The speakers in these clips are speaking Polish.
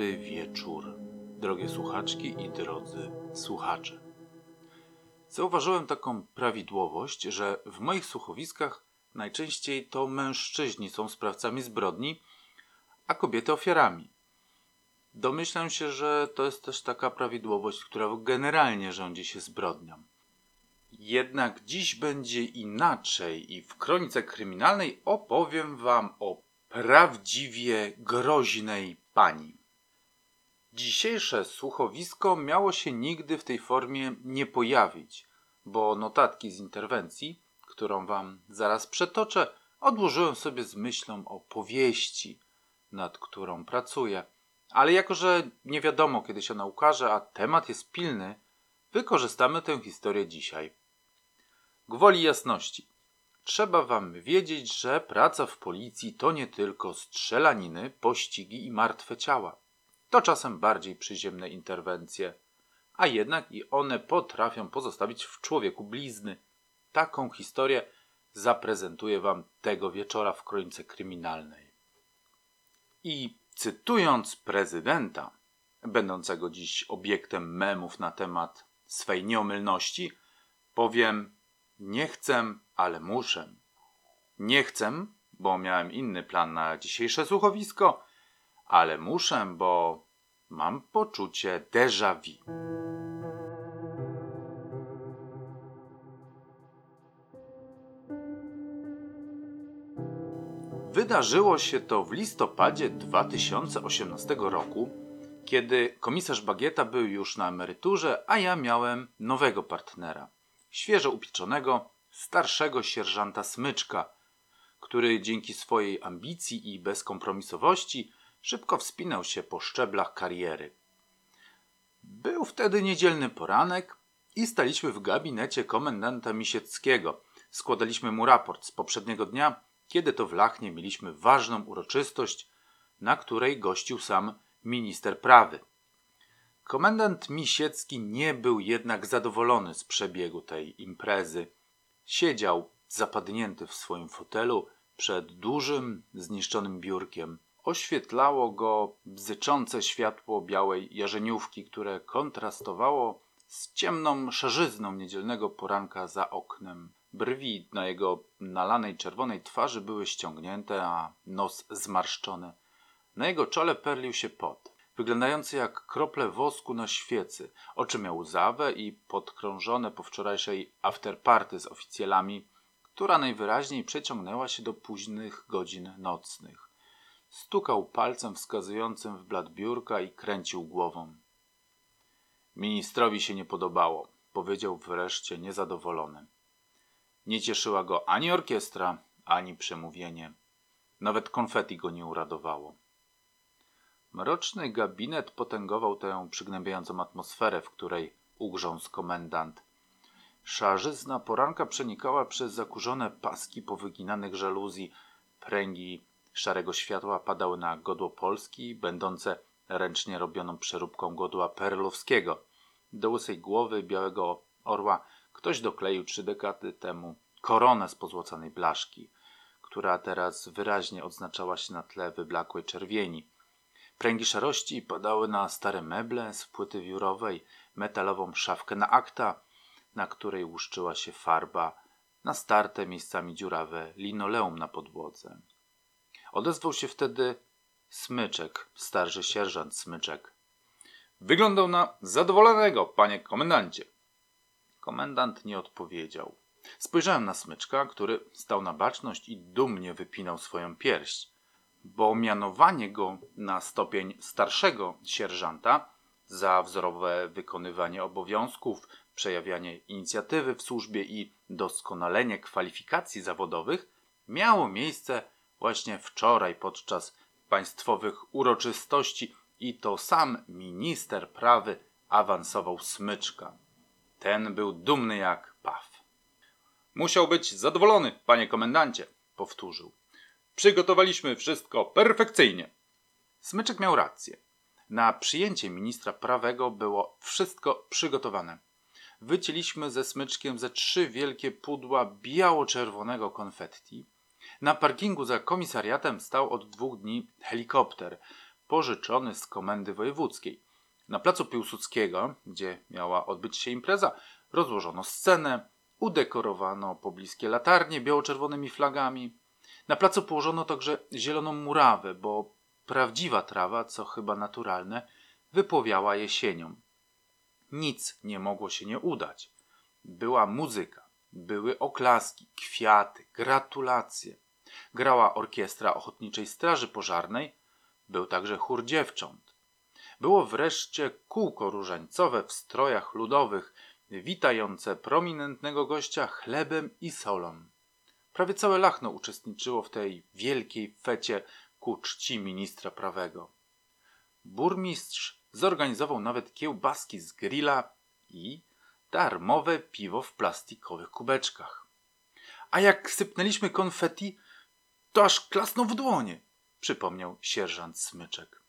dobry wieczór, drogie słuchaczki i drodzy słuchacze. Zauważyłem taką prawidłowość, że w moich słuchowiskach najczęściej to mężczyźni są sprawcami zbrodni, a kobiety ofiarami. Domyślam się, że to jest też taka prawidłowość, która generalnie rządzi się zbrodnią. Jednak dziś będzie inaczej i w kronice kryminalnej opowiem wam o prawdziwie groźnej pani. Dzisiejsze słuchowisko miało się nigdy w tej formie nie pojawić, bo notatki z interwencji, którą wam zaraz przetoczę, odłożyłem sobie z myślą o powieści, nad którą pracuję. Ale jako, że nie wiadomo kiedy się ona ukaże, a temat jest pilny, wykorzystamy tę historię dzisiaj. Gwoli jasności. Trzeba wam wiedzieć, że praca w policji to nie tylko strzelaniny, pościgi i martwe ciała. To czasem bardziej przyziemne interwencje, a jednak i one potrafią pozostawić w człowieku blizny. Taką historię zaprezentuję wam tego wieczora w kronice kryminalnej. I cytując prezydenta, będącego dziś obiektem memów na temat swej nieomylności, powiem nie chcę, ale muszę. Nie chcę, bo miałem inny plan na dzisiejsze słuchowisko, ale muszę, bo mam poczucie déjà vu. Wydarzyło się to w listopadzie 2018 roku, kiedy komisarz Bagieta był już na emeryturze, a ja miałem nowego partnera świeżo upieczonego, starszego sierżanta Smyczka, który dzięki swojej ambicji i bezkompromisowości szybko wspinał się po szczeblach kariery. Był wtedy niedzielny poranek i staliśmy w gabinecie komendanta Misieckiego. Składaliśmy mu raport z poprzedniego dnia, kiedy to w Lachnie mieliśmy ważną uroczystość, na której gościł sam minister prawy. Komendant Misiecki nie był jednak zadowolony z przebiegu tej imprezy. Siedział zapadnięty w swoim fotelu przed dużym, zniszczonym biurkiem. Oświetlało go bzyczące światło białej jarzeniówki, które kontrastowało z ciemną szarzyzną niedzielnego poranka za oknem. Brwi na jego nalanej czerwonej twarzy były ściągnięte, a nos zmarszczony. Na jego czole perlił się pot wyglądający jak krople wosku na świecy. Oczy miał łzawe i podkrążone po wczorajszej afterparty z oficjalami, która najwyraźniej przeciągnęła się do późnych godzin nocnych. Stukał palcem wskazującym w blat biurka i kręcił głową. Ministrowi się nie podobało, powiedział wreszcie niezadowolony. Nie cieszyła go ani orkiestra, ani przemówienie. Nawet konfeti go nie uradowało. Mroczny gabinet potęgował tę przygnębiającą atmosferę, w której ugrzązł komendant. Szarzyzna poranka przenikała przez zakurzone paski powyginanych żaluzji. Pręgi szarego światła padały na godło Polski, będące ręcznie robioną przeróbką godła perlowskiego. Do łysej głowy białego orła ktoś dokleił trzy dekady temu koronę z pozłocanej blaszki, która teraz wyraźnie odznaczała się na tle wyblakłej czerwieni. Pręgi szarości padały na stare meble z płyty wiórowej, metalową szafkę na akta, na której łuszczyła się farba, na starte miejscami dziurawe linoleum na podłodze. Odezwał się wtedy Smyczek, starszy sierżant Smyczek. Wyglądał na zadowolonego, panie komendancie. Komendant nie odpowiedział. Spojrzałem na Smyczka, który stał na baczność i dumnie wypinał swoją pierś bo mianowanie go na stopień starszego sierżanta za wzorowe wykonywanie obowiązków, przejawianie inicjatywy w służbie i doskonalenie kwalifikacji zawodowych miało miejsce właśnie wczoraj podczas państwowych uroczystości i to sam minister prawy awansował smyczka. Ten był dumny jak paw. Musiał być zadowolony, panie komendancie, powtórzył. Przygotowaliśmy wszystko perfekcyjnie. Smyczek miał rację. Na przyjęcie ministra prawego było wszystko przygotowane. Wycięliśmy ze smyczkiem ze trzy wielkie pudła biało-czerwonego konfetti. Na parkingu za komisariatem stał od dwóch dni helikopter. pożyczony z komendy wojewódzkiej. Na placu Piłsudskiego, gdzie miała odbyć się impreza, rozłożono scenę, udekorowano pobliskie latarnie biało-czerwonymi flagami. Na placu położono także zieloną murawę, bo prawdziwa trawa, co chyba naturalne, wypłowiała jesienią. Nic nie mogło się nie udać. Była muzyka, były oklaski, kwiaty, gratulacje. Grała orkiestra Ochotniczej Straży Pożarnej, był także chór dziewcząt. Było wreszcie kółko różańcowe w strojach ludowych, witające prominentnego gościa chlebem i solą. Prawie całe Lachno uczestniczyło w tej wielkiej fecie ku czci ministra prawego. Burmistrz zorganizował nawet kiełbaski z grilla i darmowe piwo w plastikowych kubeczkach. A jak sypnęliśmy konfetti, to aż klasnął w dłonie, przypomniał sierżant Smyczek.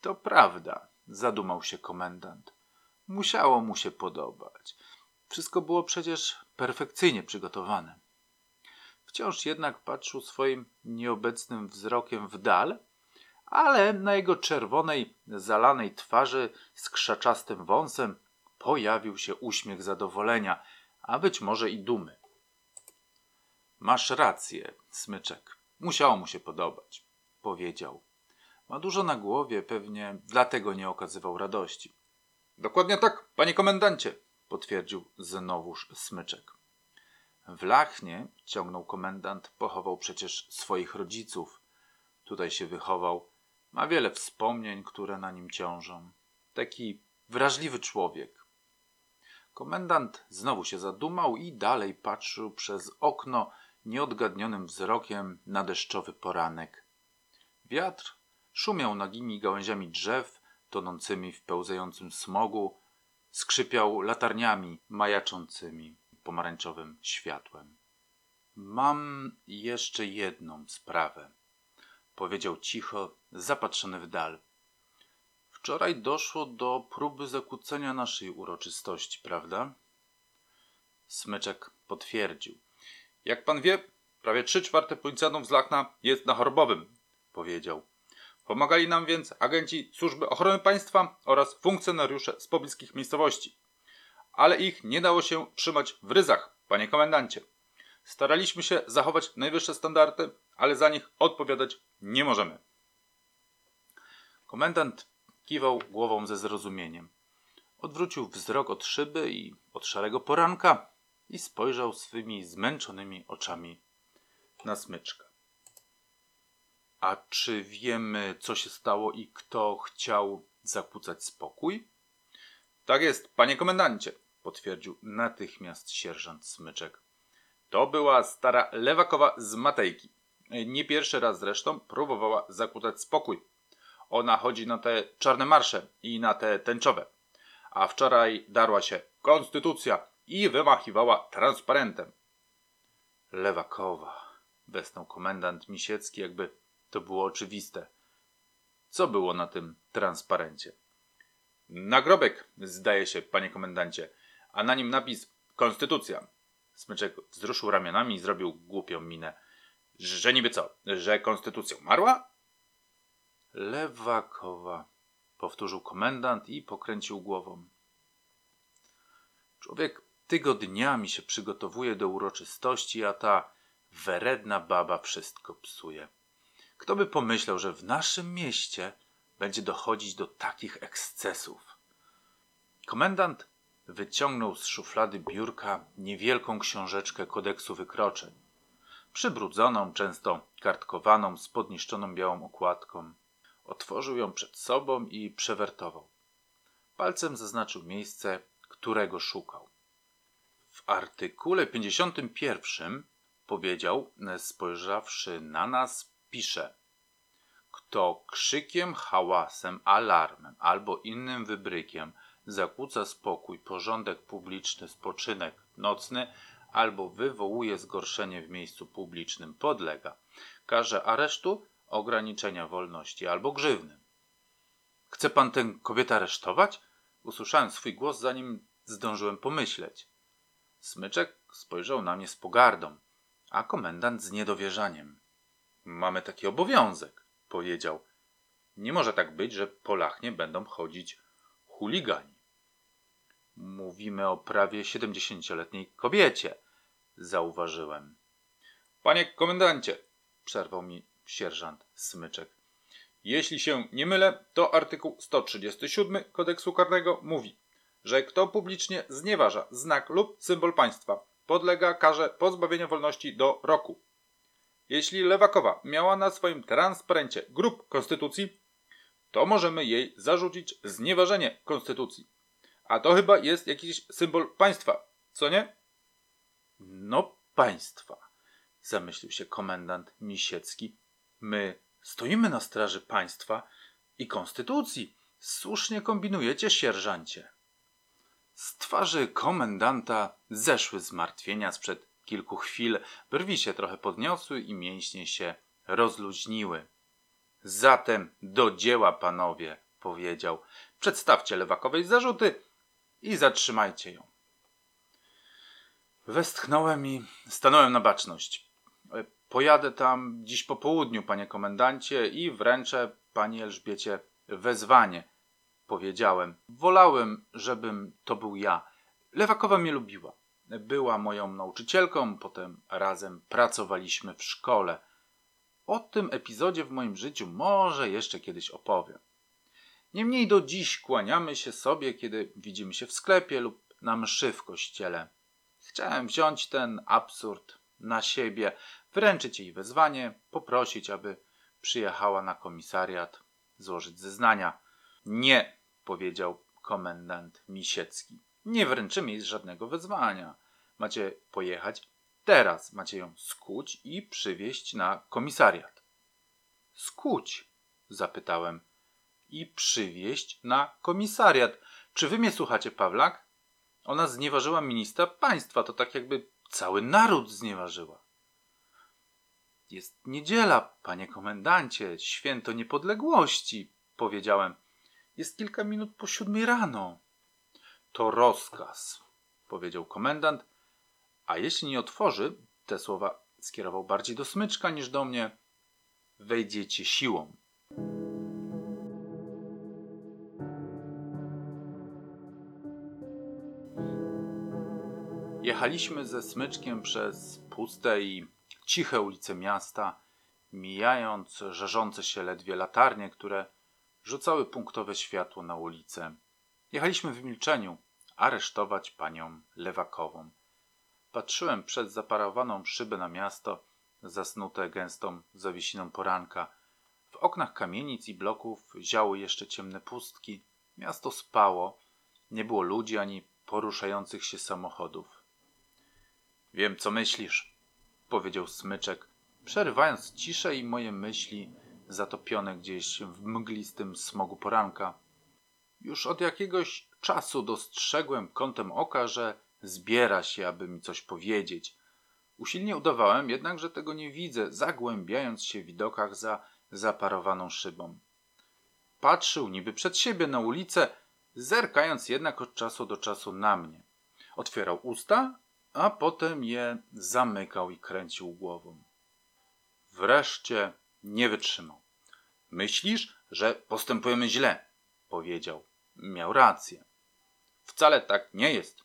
To prawda, zadumał się komendant. Musiało mu się podobać. Wszystko było przecież perfekcyjnie przygotowane. Wciąż jednak patrzył swoim nieobecnym wzrokiem w dal, ale na jego czerwonej, zalanej twarzy z krzaczastym wąsem pojawił się uśmiech zadowolenia, a być może i dumy. Masz rację, smyczek. Musiało mu się podobać, powiedział. Ma dużo na głowie, pewnie dlatego nie okazywał radości. Dokładnie tak, panie komendancie, potwierdził znowuż smyczek. W Lachnie, ciągnął komendant, pochował przecież swoich rodziców. Tutaj się wychował. Ma wiele wspomnień, które na nim ciążą. Taki wrażliwy człowiek. Komendant znowu się zadumał i dalej patrzył przez okno nieodgadnionym wzrokiem na deszczowy poranek. Wiatr szumiał nagimi gałęziami drzew, tonącymi w pełzającym smogu, skrzypiał latarniami majaczącymi pomarańczowym światłem. Mam jeszcze jedną sprawę, powiedział cicho, zapatrzony w dal. Wczoraj doszło do próby zakłócenia naszej uroczystości, prawda? Smyczek potwierdził. Jak pan wie, prawie trzy czwarte policjantów z Lachna jest na chorobowym, powiedział. Pomagali nam więc agenci Służby Ochrony Państwa oraz funkcjonariusze z pobliskich miejscowości. Ale ich nie dało się trzymać w ryzach, panie komendancie. Staraliśmy się zachować najwyższe standardy, ale za nich odpowiadać nie możemy. Komendant kiwał głową ze zrozumieniem. Odwrócił wzrok od szyby i od szarego poranka i spojrzał swymi zmęczonymi oczami na smyczka. A czy wiemy, co się stało i kto chciał zakłócać spokój? Tak jest, panie komendancie, potwierdził natychmiast sierżant Smyczek. To była stara lewakowa z Matejki. Nie pierwszy raz zresztą próbowała zakłócać spokój. Ona chodzi na te czarne marsze i na te tęczowe. A wczoraj darła się konstytucja i wymachiwała transparentem. Lewakowa, westnął komendant Misiecki, jakby to było oczywiste. Co było na tym transparencie? Nagrobek, zdaje się, panie komendancie, a na nim napis Konstytucja. Smyczek wzruszył ramionami i zrobił głupią minę. Że niby co, że konstytucja umarła? Lewakowa, powtórzył komendant i pokręcił głową. Człowiek tygodniami się przygotowuje do uroczystości, a ta weredna baba wszystko psuje. Kto by pomyślał, że w naszym mieście będzie dochodzić do takich ekscesów? Komendant wyciągnął z szuflady biurka niewielką książeczkę kodeksu wykroczeń, przybrudzoną, często kartkowaną, z podniszczoną białą okładką. Otworzył ją przed sobą i przewertował. Palcem zaznaczył miejsce, którego szukał. W artykule 51 powiedział, spojrzawszy na nas, pisze Kto krzykiem, hałasem, alarmem albo innym wybrykiem zakłóca spokój, porządek publiczny, spoczynek nocny albo wywołuje zgorszenie w miejscu publicznym, podlega karze aresztu, ograniczenia wolności albo grzywny. Chce pan tę kobietę aresztować? Usłyszałem swój głos, zanim zdążyłem pomyśleć. Smyczek spojrzał na mnie z pogardą, a komendant z niedowierzaniem. Mamy taki obowiązek, powiedział. Nie może tak być, że po Lachnie będą chodzić chuligani. Mówimy o prawie 70-letniej kobiecie, zauważyłem. Panie komendancie, przerwał mi sierżant Smyczek. Jeśli się nie mylę, to artykuł 137 kodeksu karnego mówi, że kto publicznie znieważa znak lub symbol państwa, podlega karze pozbawienia wolności do roku. Jeśli Lewakowa miała na swoim transparencie grup konstytucji, to możemy jej zarzucić znieważenie konstytucji. A to chyba jest jakiś symbol państwa, co nie? No, państwa, zamyślił się komendant Misiecki. My stoimy na straży państwa i konstytucji. Słusznie kombinujecie, sierżancie. Z twarzy komendanta zeszły zmartwienia sprzed kilku chwil, brwi się trochę podniosły i mięśnie się rozluźniły. Zatem do dzieła, panowie, powiedział. Przedstawcie lewakowej zarzuty i zatrzymajcie ją. Westchnąłem i stanąłem na baczność. Pojadę tam dziś po południu, panie komendancie, i wręczę pani Elżbiecie wezwanie. Powiedziałem. Wolałem, żebym to był ja. Lewakowa mnie lubiła. Była moją nauczycielką, potem razem pracowaliśmy w szkole. O tym epizodzie w moim życiu może jeszcze kiedyś opowiem. Niemniej do dziś kłaniamy się sobie, kiedy widzimy się w sklepie lub na mszy w kościele. Chciałem wziąć ten absurd na siebie, wręczyć jej wezwanie, poprosić, aby przyjechała na komisariat, złożyć zeznania. Nie, powiedział komendant Misiecki. Nie wręczymy jej żadnego wezwania. Macie pojechać teraz, macie ją skuć i przywieźć na komisariat. Skuć? zapytałem. I przywieźć na komisariat. Czy wy mnie słuchacie, Pawlak? Ona znieważyła ministra państwa, to tak jakby cały naród znieważyła. Jest niedziela, panie komendancie, święto niepodległości, powiedziałem. Jest kilka minut po siódmej rano. To rozkaz, powiedział komendant, a jeśli nie otworzy, te słowa skierował bardziej do smyczka niż do mnie, wejdziecie siłą. Jechaliśmy ze smyczkiem przez puste i ciche ulice miasta, mijając żarzące się ledwie latarnie, które rzucały punktowe światło na ulicę. Jechaliśmy w milczeniu aresztować panią Lewakową. Patrzyłem przez zaparowaną szybę na miasto, zasnute gęstą zawiesiną poranka. W oknach kamienic i bloków ziały jeszcze ciemne pustki. Miasto spało. Nie było ludzi ani poruszających się samochodów. Wiem, co myślisz, powiedział smyczek, przerywając ciszę i moje myśli zatopione gdzieś w mglistym smogu poranka. Już od jakiegoś czasu dostrzegłem kątem oka, że zbiera się, aby mi coś powiedzieć. Usilnie udawałem jednak, że tego nie widzę, zagłębiając się w widokach za zaparowaną szybą. Patrzył niby przed siebie na ulicę, zerkając jednak od czasu do czasu na mnie. Otwierał usta, a potem je zamykał i kręcił głową. Wreszcie nie wytrzymał. Myślisz, że postępujemy źle? powiedział. Miał rację. Wcale tak nie jest,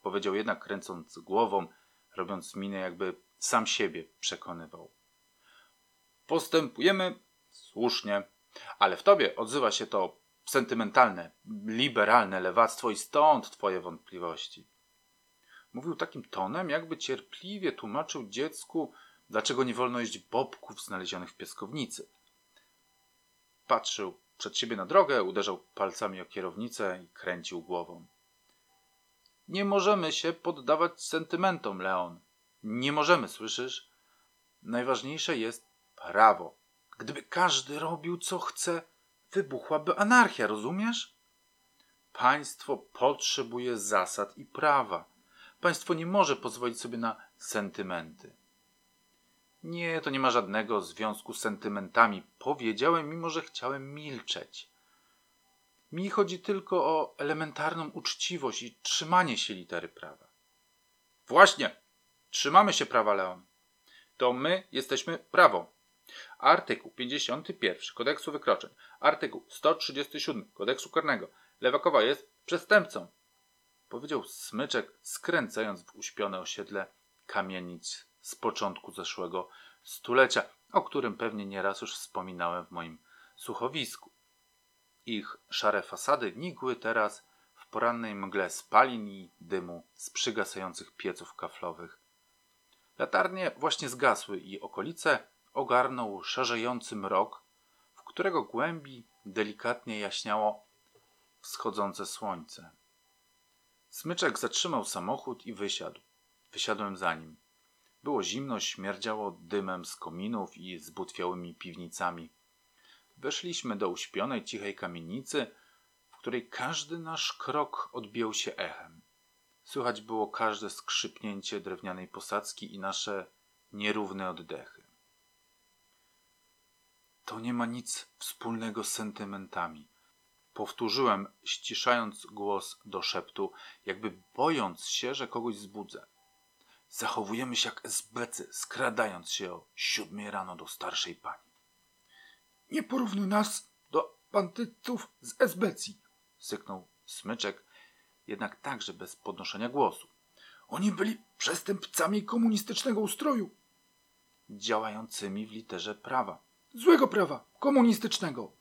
powiedział jednak kręcąc głową, robiąc minę, jakby sam siebie przekonywał. Postępujemy słusznie, ale w tobie odzywa się to sentymentalne, liberalne lewactwo i stąd twoje wątpliwości. Mówił takim tonem, jakby cierpliwie tłumaczył dziecku, dlaczego nie wolno jeść bobków znalezionych w piaskownicy. Patrzył przed siebie na drogę, uderzał palcami o kierownicę i kręcił głową. Nie możemy się poddawać sentymentom, Leon. Nie możemy, słyszysz? Najważniejsze jest prawo. Gdyby każdy robił co chce, wybuchłaby anarchia, rozumiesz? Państwo potrzebuje zasad i prawa. Państwo nie może pozwolić sobie na sentymenty. Nie, to nie ma żadnego związku z sentymentami. Powiedziałem, mimo że chciałem milczeć. Mi chodzi tylko o elementarną uczciwość i trzymanie się litery prawa. Właśnie, trzymamy się prawa, Leon. To my jesteśmy prawo. Artykuł 51 Kodeksu Wykroczeń. Artykuł 137 Kodeksu Karnego. Lewakowa jest przestępcą. Powiedział smyczek, skręcając w uśpione osiedle kamienic z początku zeszłego stulecia, o którym pewnie nieraz już wspominałem w moim słuchowisku. Ich szare fasady nikły teraz w porannej mgle spalin i dymu z przygasających pieców kaflowych. Latarnie właśnie zgasły i okolice ogarnął szarzejący mrok, w którego głębi delikatnie jaśniało wschodzące słońce. Smyczek zatrzymał samochód i wysiadł. Wysiadłem za nim. Było zimno, śmierdziało dymem z kominów i zbutwiałymi piwnicami. Weszliśmy do uśpionej, cichej kamienicy, w której każdy nasz krok odbijał się echem. Słychać było każde skrzypnięcie drewnianej posadzki i nasze nierówne oddechy. To nie ma nic wspólnego z sentymentami. Powtórzyłem, ściszając głos do szeptu, jakby bojąc się, że kogoś zbudzę. Zachowujemy się jak esbecy, skradając się o siódmej rano do starszej pani. Nie porównuj nas do bandytów z esbecji, syknął smyczek, jednak także bez podnoszenia głosu. Oni byli przestępcami komunistycznego ustroju. Działającymi w literze prawa. Złego prawa, komunistycznego.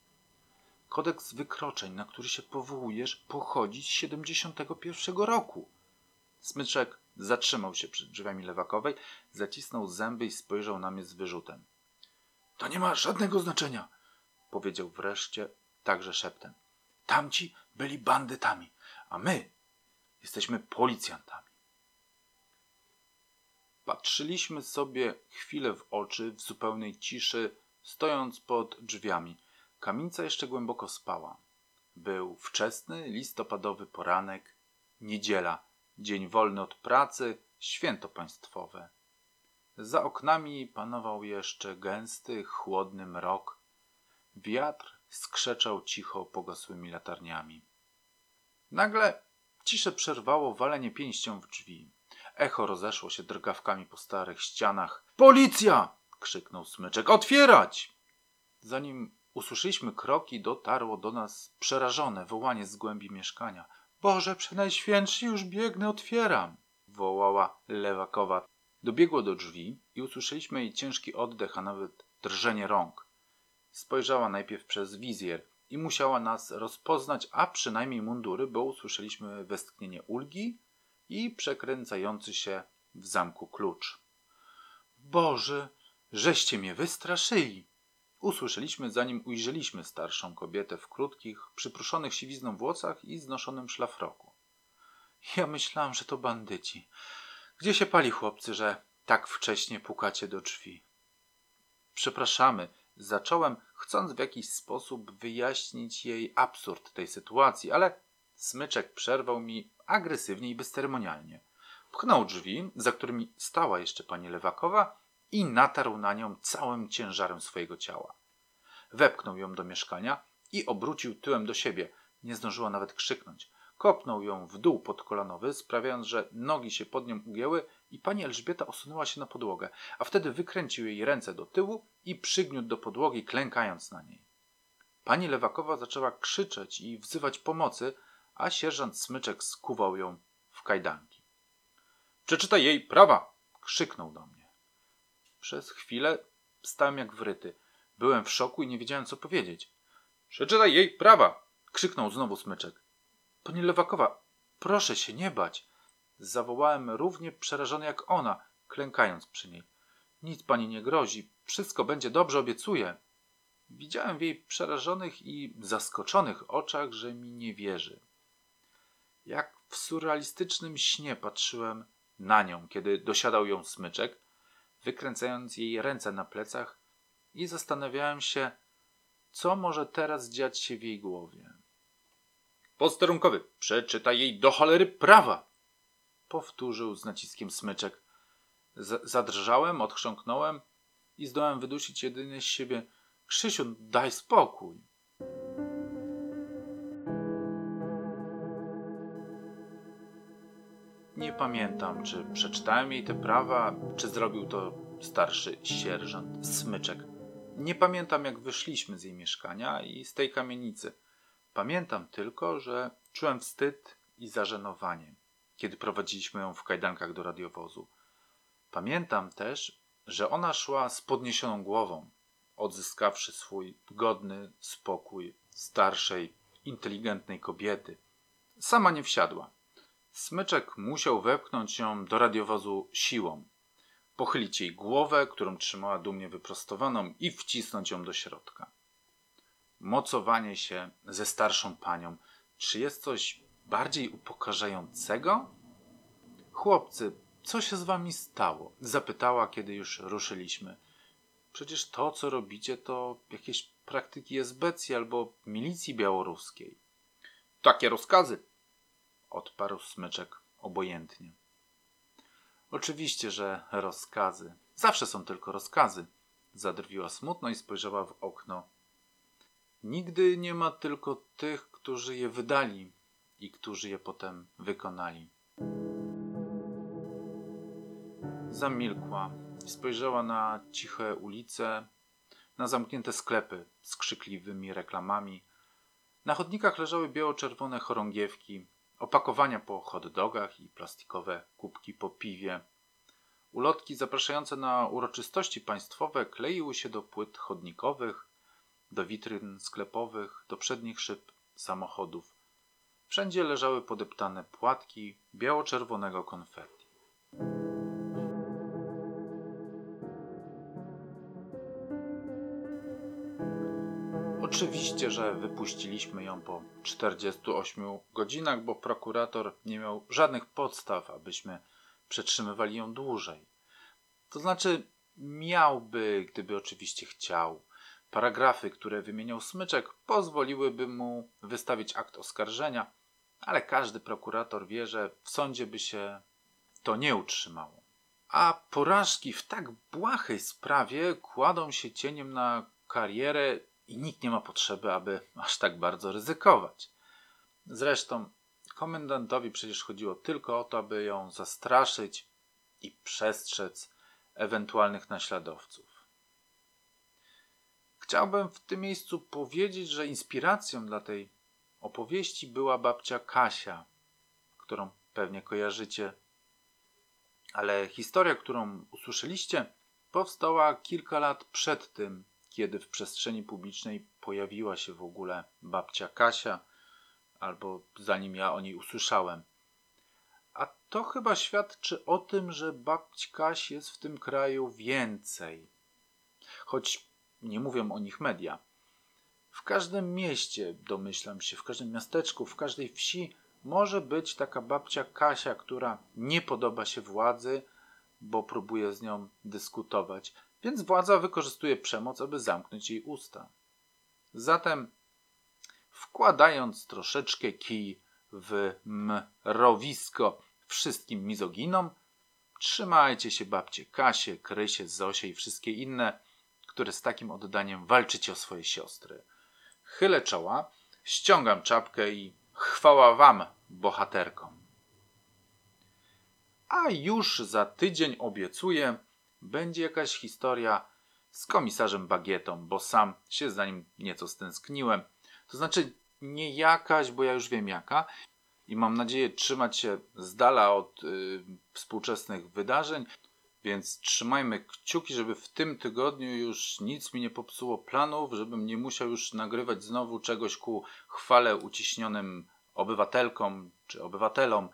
Kodeks wykroczeń, na który się powołujesz, pochodzi z 71 roku. Smyczek zatrzymał się przed drzwiami lewakowej, zacisnął zęby i spojrzał na mnie z wyrzutem. To nie ma żadnego znaczenia, powiedział wreszcie, także szeptem. Tamci byli bandytami, a my jesteśmy policjantami. Patrzyliśmy sobie chwilę w oczy w zupełnej ciszy, stojąc pod drzwiami. Kamienica jeszcze głęboko spała. Był wczesny, listopadowy poranek, niedziela, dzień wolny od pracy, święto państwowe. Za oknami panował jeszcze gęsty, chłodny mrok. Wiatr skrzeczał cicho pogasłymi latarniami. Nagle ciszę przerwało walenie pięścią w drzwi. Echo rozeszło się drgawkami po starych ścianach. Policja! krzyknął smyczek. Otwierać! Zanim usłyszeliśmy kroki, dotarło do nas przerażone wołanie z głębi mieszkania. Boże, przenajświętszy, już biegnę, otwieram! wołała lewakowa. Dobiegło do drzwi i usłyszeliśmy jej ciężki oddech, a nawet drżenie rąk. Spojrzała najpierw przez wizjer i musiała nas rozpoznać, a przynajmniej mundury, bo usłyszeliśmy westchnienie ulgi i przekręcający się w zamku klucz. Boże, żeście mnie wystraszyli! Usłyszeliśmy, zanim ujrzeliśmy starszą kobietę w krótkich, przypruszonych siwizną włosach i znoszonym szlafroku. Ja myślałam, że to bandyci. Gdzie się pali, chłopcy, że tak wcześnie pukacie do drzwi? Przepraszamy, zacząłem, chcąc w jakiś sposób wyjaśnić jej absurd tej sytuacji, ale smyczek przerwał mi agresywnie i bezceremonialnie. Pchnął drzwi, za którymi stała jeszcze pani Lewakowa i natarł na nią całym ciężarem swojego ciała. Wepchnął ją do mieszkania i obrócił tyłem do siebie. Nie zdążyła nawet krzyknąć. Kopnął ją w dół podkolanowy, sprawiając, że nogi się pod nią ugięły i pani Elżbieta osunęła się na podłogę, a wtedy wykręcił jej ręce do tyłu i przygniótł do podłogi, klękając na niej. Pani Lewakowa zaczęła krzyczeć i wzywać pomocy, a sierżant Smyczek skuwał ją w kajdanki. Przeczytaj jej prawa! krzyknął do mnie. Przez chwilę stałem jak wryty. Byłem w szoku i nie wiedziałem, co powiedzieć. Przeczytaj jej prawa! krzyknął znowu smyczek. Pani Lewakowa, proszę się nie bać. Zawołałem równie przerażony jak ona, klękając przy niej. Nic pani nie grozi, wszystko będzie dobrze, obiecuję. Widziałem w jej przerażonych i zaskoczonych oczach, że mi nie wierzy. Jak w surrealistycznym śnie patrzyłem na nią, kiedy dosiadał ją smyczek, wykręcając jej ręce na plecach i zastanawiałem się, co może teraz dziać się w jej głowie. Posterunkowy, przeczytaj jej do cholery prawa! Powtórzył z naciskiem smyczek. Z zadrżałem, odchrząknąłem i zdołałem wydusić jedynie z siebie Krzysiu, daj spokój. Pamiętam, czy przeczytałem jej te prawa, czy zrobił to starszy sierżant Smyczek. Nie pamiętam, jak wyszliśmy z jej mieszkania i z tej kamienicy. Pamiętam tylko, że czułem wstyd i zażenowanie, kiedy prowadziliśmy ją w kajdankach do radiowozu. Pamiętam też, że ona szła z podniesioną głową, odzyskawszy swój godny spokój starszej, inteligentnej kobiety. Sama nie wsiadła. Smyczek musiał wepchnąć ją do radiowozu siłą, pochylić jej głowę, którą trzymała dumnie wyprostowaną i wcisnąć ją do środka. Mocowanie się ze starszą panią, czy jest coś bardziej upokarzającego? Chłopcy, co się z wami stało? Zapytała, kiedy już ruszyliśmy. Przecież to, co robicie, to jakieś praktyki esbecji albo milicji białoruskiej. Takie rozkazy, odparł smyczek obojętnie. Oczywiście, że rozkazy. Zawsze są tylko rozkazy. Zadrwiła smutno i spojrzała w okno. Nigdy nie ma tylko tych, którzy je wydali i którzy je potem wykonali. Zamilkła i spojrzała na ciche ulice, na zamknięte sklepy z krzykliwymi reklamami. Na chodnikach leżały biało-czerwone chorągiewki, opakowania po hot dogach i plastikowe kubki po piwie. Ulotki zapraszające na uroczystości państwowe kleiły się do płyt chodnikowych, do witryn sklepowych, do przednich szyb samochodów. Wszędzie leżały podeptane płatki biało-czerwonego konfetti. Oczywiście, że wypuściliśmy ją po 48 godzinach, bo prokurator nie miał żadnych podstaw, abyśmy przetrzymywali ją dłużej. To znaczy, miałby, gdyby oczywiście chciał. Paragrafy, które wymieniał Smyczek, pozwoliłyby mu wystawić akt oskarżenia, ale każdy prokurator wie, że w sądzie by się to nie utrzymało. A porażki w tak błahej sprawie kładą się cieniem na karierę i nikt nie ma potrzeby, aby aż tak bardzo ryzykować. Zresztą komendantowi przecież chodziło tylko o to, aby ją zastraszyć i przestrzec ewentualnych naśladowców. Chciałbym w tym miejscu powiedzieć, że inspiracją dla tej opowieści była babcia Kasia, którą pewnie kojarzycie. Ale historia, którą usłyszeliście, powstała kilka lat przed tym, kiedy w przestrzeni publicznej pojawiła się w ogóle babcia Kasia, albo zanim ja o niej usłyszałem. A to chyba świadczy o tym, że babci Kaś jest w tym kraju więcej. Choć nie mówią o nich media. W każdym mieście, domyślam się, w każdym miasteczku, w każdej wsi może być taka babcia Kasia, która nie podoba się władzy, bo próbuje z nią dyskutować, więc władza wykorzystuje przemoc, aby zamknąć jej usta. Zatem, wkładając troszeczkę kij w mrowisko wszystkim mizoginom, trzymajcie się babcie Kasie, Krysie, Zosie i wszystkie inne, które z takim oddaniem walczycie o swoje siostry. Chylę czoła, ściągam czapkę i chwała wam, bohaterkom. A już za tydzień obiecuję, będzie jakaś historia z komisarzem Bagietą, bo sam się za nim nieco stęskniłem. To znaczy nie jakaś, bo ja już wiem jaka i mam nadzieję trzymać się z dala od y, współczesnych wydarzeń, więc trzymajmy kciuki, żeby w tym tygodniu już nic mi nie popsuło planów, żebym nie musiał już nagrywać znowu czegoś ku chwale uciśnionym obywatelkom czy obywatelom.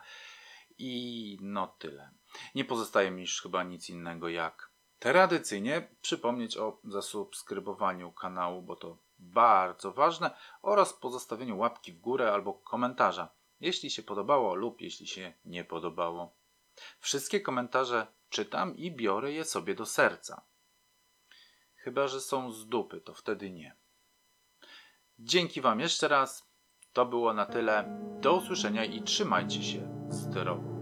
I no tyle. Nie pozostaje mi już chyba nic innego jak tradycyjnie przypomnieć o zasubskrybowaniu kanału, bo to bardzo ważne, oraz pozostawieniu łapki w górę albo komentarza, jeśli się podobało lub jeśli się nie podobało. Wszystkie komentarze czytam i biorę je sobie do serca. Chyba, że są z dupy, to wtedy nie. Dzięki Wam jeszcze raz. To było na tyle. Do usłyszenia i trzymajcie się zdrowo.